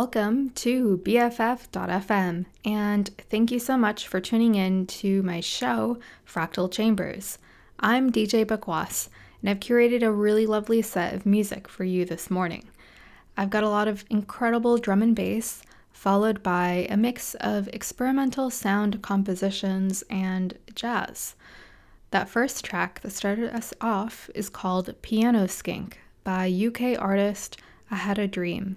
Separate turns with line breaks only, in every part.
Welcome to BFF.fm, and thank you so much for tuning in to my show, Fractal Chambers. I'm DJ Baqvas, and I've curated a really lovely set of music for you this morning. I've got a lot of incredible drum and bass, followed by a mix of experimental sound compositions and jazz. That first track that started us off is called Piano Skank by UK artist Ahadadream.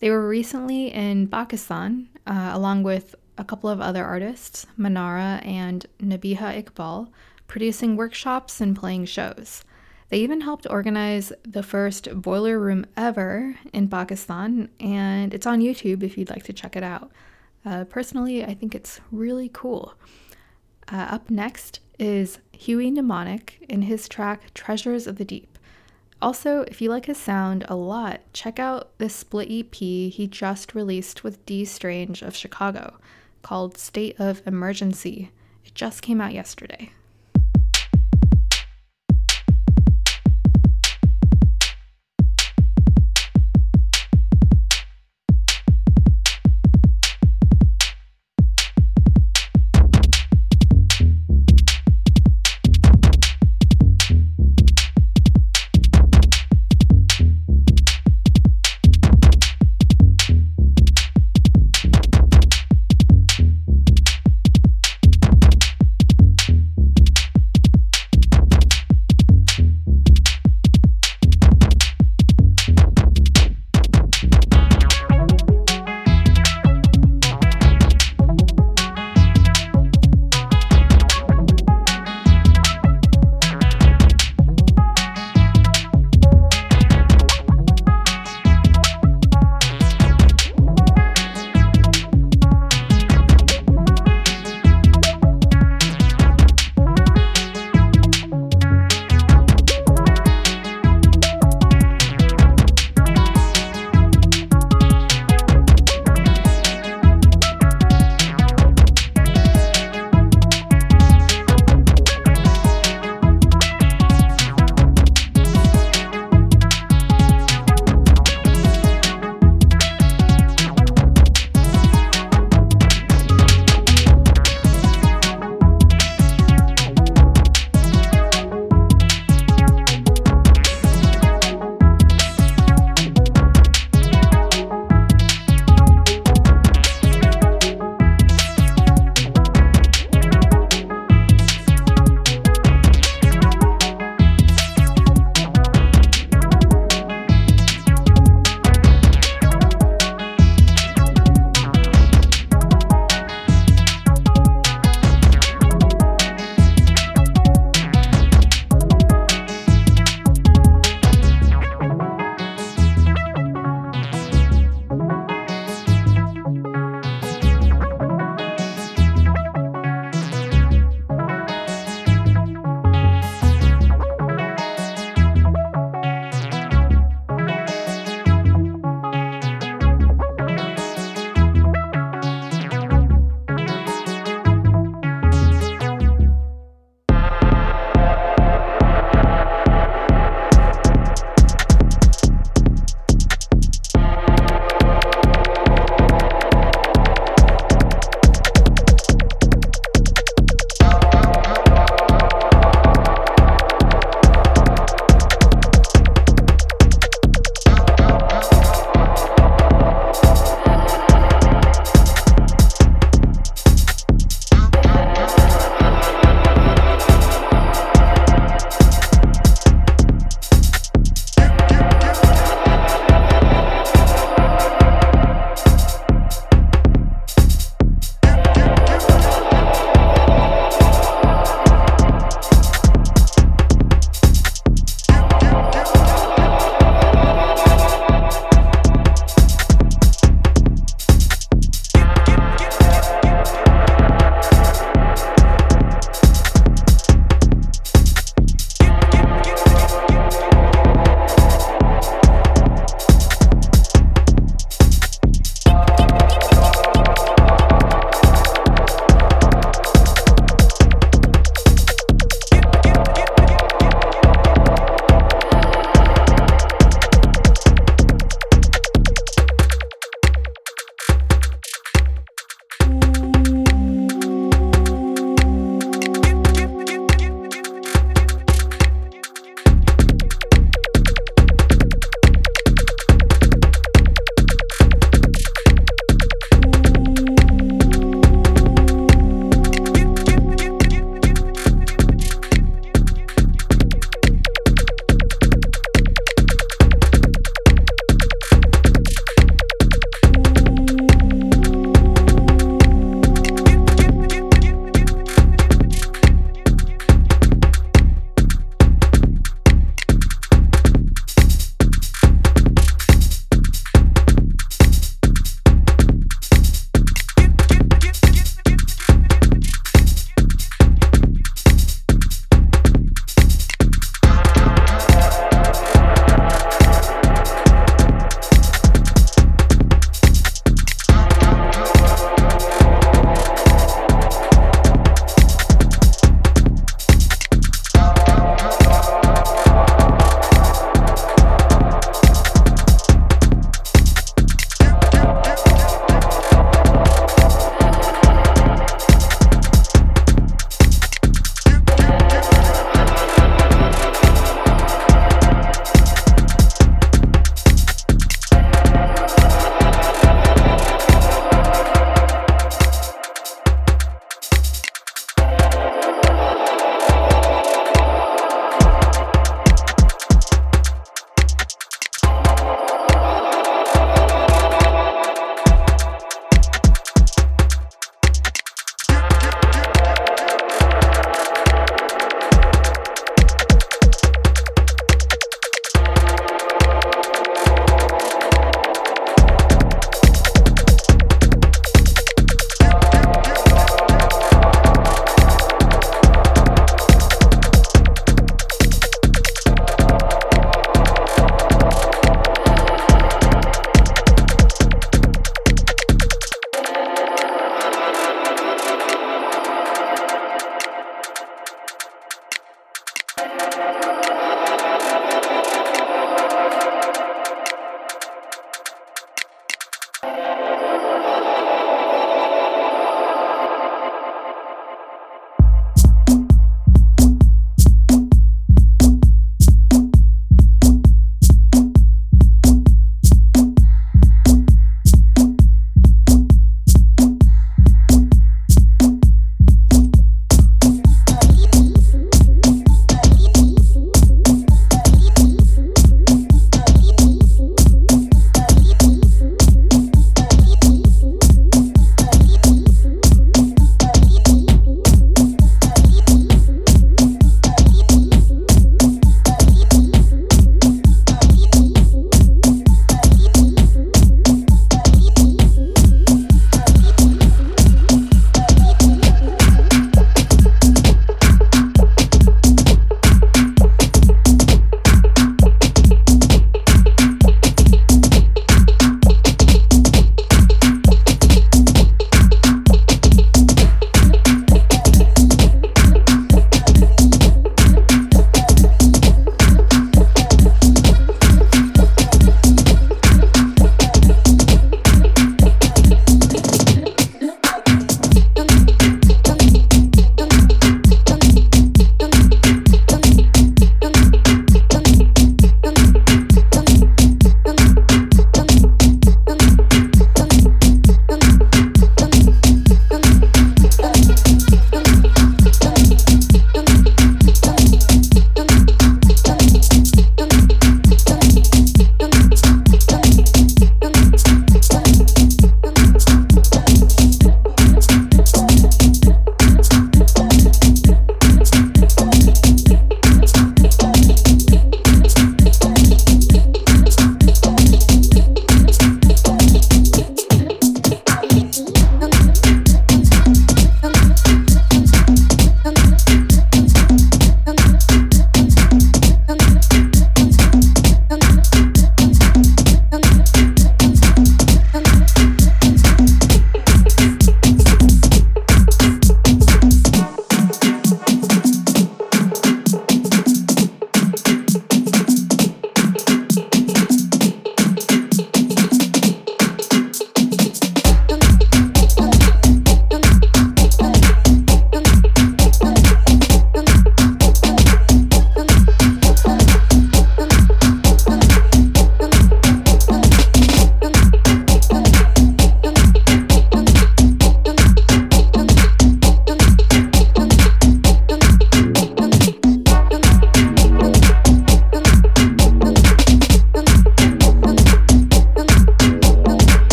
They were recently in Pakistan, uh, along with a couple of other artists, Manara and Nabihah Iqbal, producing workshops and playing shows. They even helped organize the first boiler room ever in Pakistan, and it's on YouTube if you'd like to check it out. Uh, personally, I think it's really cool. Uh, up next is Huey Mnemonic in his track Treasures of the Deep. Also, if you like his sound a lot, check out this split EP he just released with D Strange of Chicago called State of Emergency. It just came out yesterday.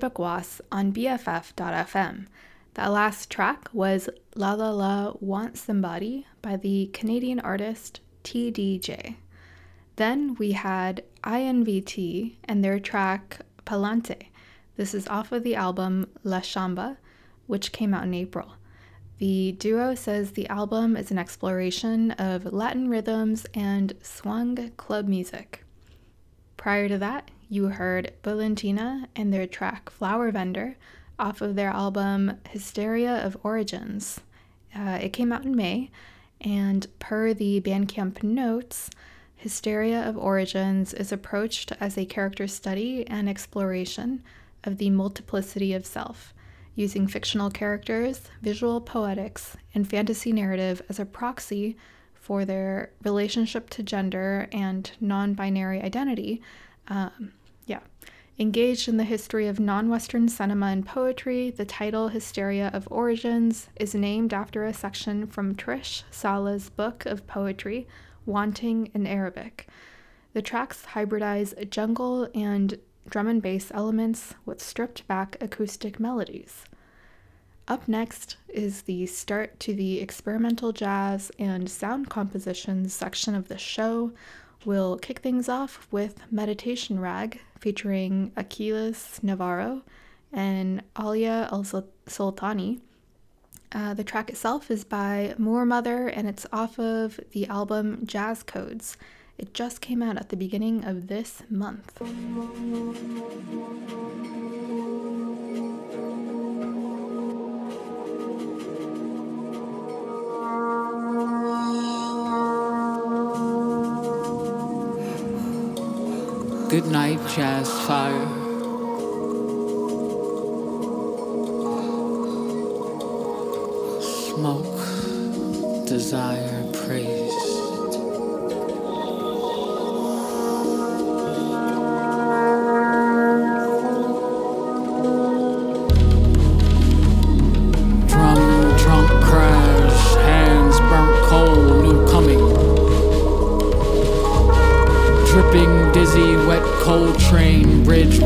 Baqvas on BFF.fm. That last track was La La La Want Somebody by the Canadian artist TDJ. Then we had INVT and their track Palante. This is off of the album La Chamba, which came out in April. The duo says the album is an exploration of Latin rhythms and swung club music. Prior to that, you heard 8ULENTINA and their track Flower Vendor off of their album Hysteria of Origins. Uh, it came out in May, and per the Bandcamp notes, Hysteria of Origins is approached as a character study and exploration of the multiplicity of self, using fictional characters, visual poetics, and fantasy narrative as a proxy for their relationship to gender and non binary identity. Um, yeah. Engaged in the history of non Western cinema and poetry, the title Hysteria of Origins is named after a section from Trish Salah's book of poetry, Wanting in Arabic. The tracks hybridize jungle and drum and bass elements with stripped back acoustic melodies. Up next is the start to the experimental jazz and sound compositions section of the show. We'll kick things off with Meditation Rag featuring Aquiles Navarro and Alya Al Sultani. Uh, the track itself is by Moor Mother and it's off of the album Jazz Codes. It just came out at the beginning of this month.
Good night, Jazz Fire. Smoke, desire, praise. Coltrane, Bridgewater,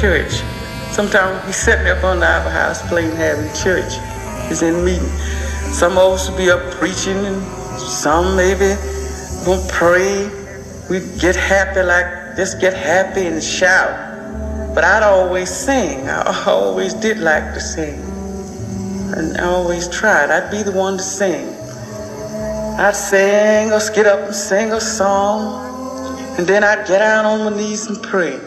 church. Sometimes we sitting up on the Opera House playing having church. It's in meeting. Some of us would be up preaching and some maybe gonna pray. We get happy like just get happy and shout. But I'd always sing. I always did like to sing and I always tried. I'd be the one to sing. I'd sing or get up and sing a song, and then I'd get down on my knees and pray.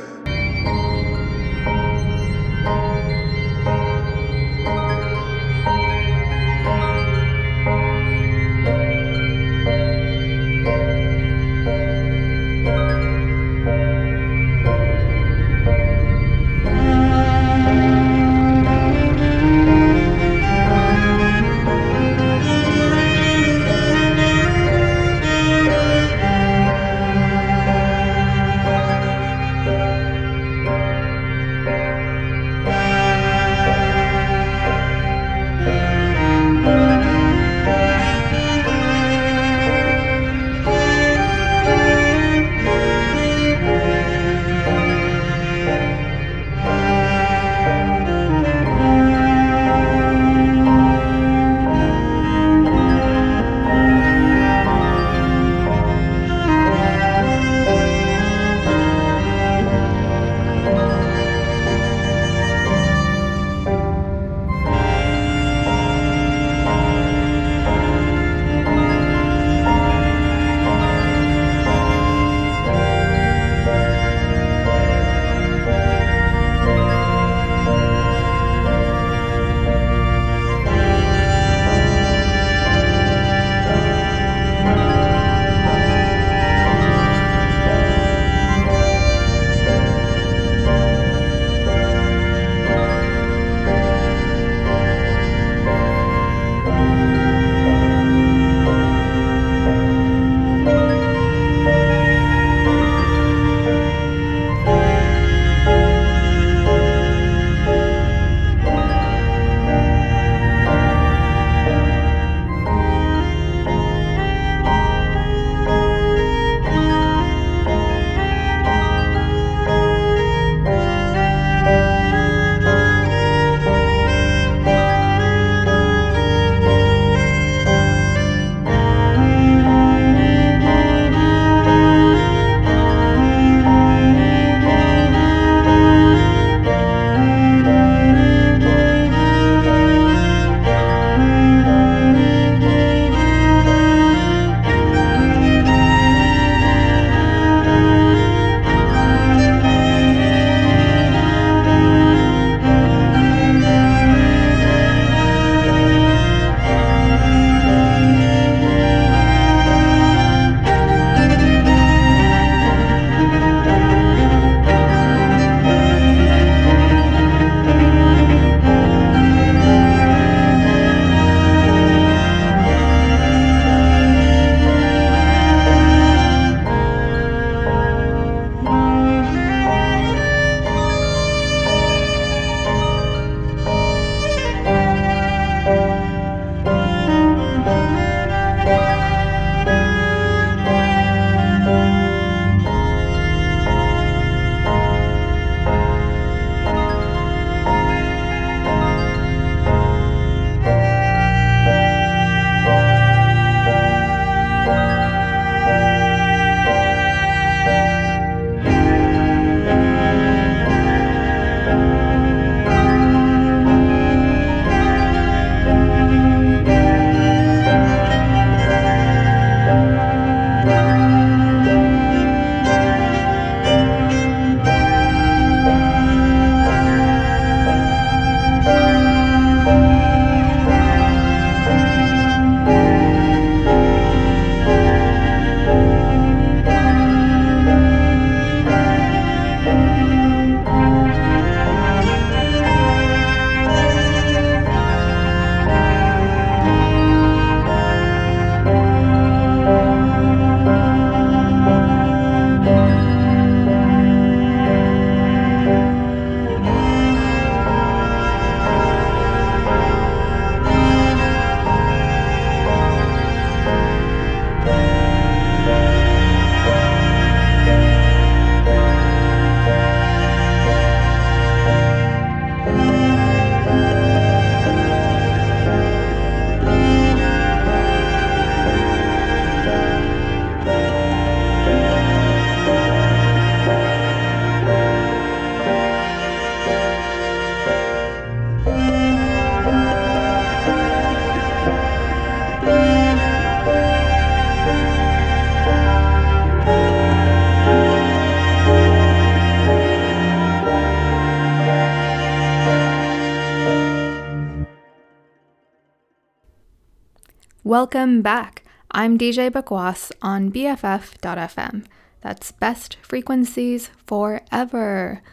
Welcome back. I'm DJ Baqvas on BFF.fm. That's best frequencies forever.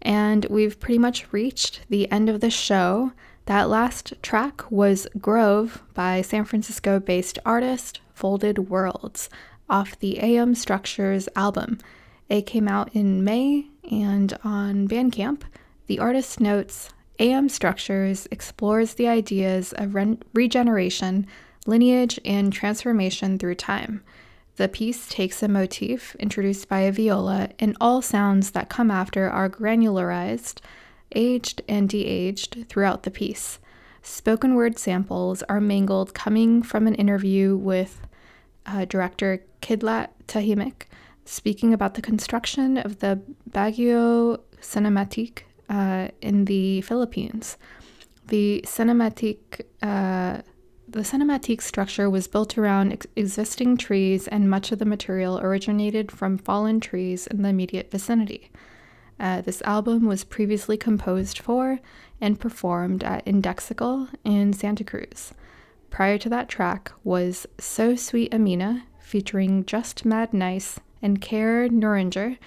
And we've pretty much reached the end of the show. That last track was Grove by San Francisco based artist Folded Worlds off the AM Structures album. It came out in May and on Bandcamp. The artist notes AM Structures explores the ideas of re- regeneration, lineage, and transformation through time. The piece takes a motif introduced by a viola, and all sounds that come after are granularized, aged, and de aged throughout the piece. Spoken word samples are mangled coming from an interview with uh, director Kidlat Tahimik speaking about the construction of the Baguio Cinematique uh, in the Philippines. The cinematique uh, the cinematique structure was built around ex- existing trees, and much of the material originated from fallen trees in the immediate vicinity. Uh, this album was previously composed for and performed at Indexical in Santa Cruz. Prior to that track was So Sweet Amina, featuring Justmadnice and Keir Neuringer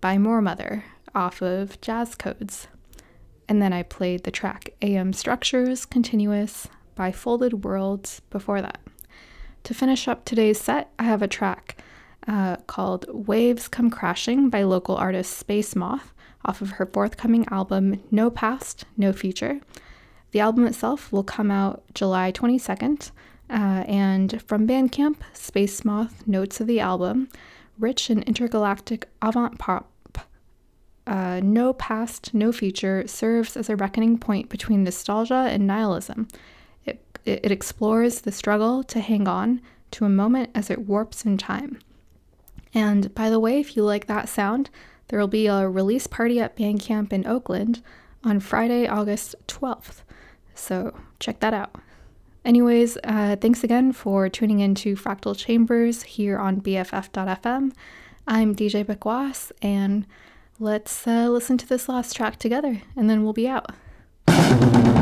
by Moor Mother off of Jazz Codes. And then I played the track AM Structures Continuous by Folded Worlds before that. To finish up today's set, I have a track uh, called Waves Come Crashing by local artist Space Moth off of her forthcoming album No Past, No Future. The album itself will come out July 22nd, uh, and from Bandcamp, Space Moth notes of the album rich in intergalactic avant pop. Uh, no past, no future serves as a reckoning point between nostalgia and nihilism. It explores the struggle to hang on to a moment as it warps in time. And by the way, if you like that sound, there will be a release party at Bandcamp in Oakland on Friday, August 12th. So check that out. Anyways, uh, thanks again for tuning in to Fractal Chambers here on BFF.fm. I'm DJ Baqvas, and let's uh, listen to this last track together, and then we'll be out.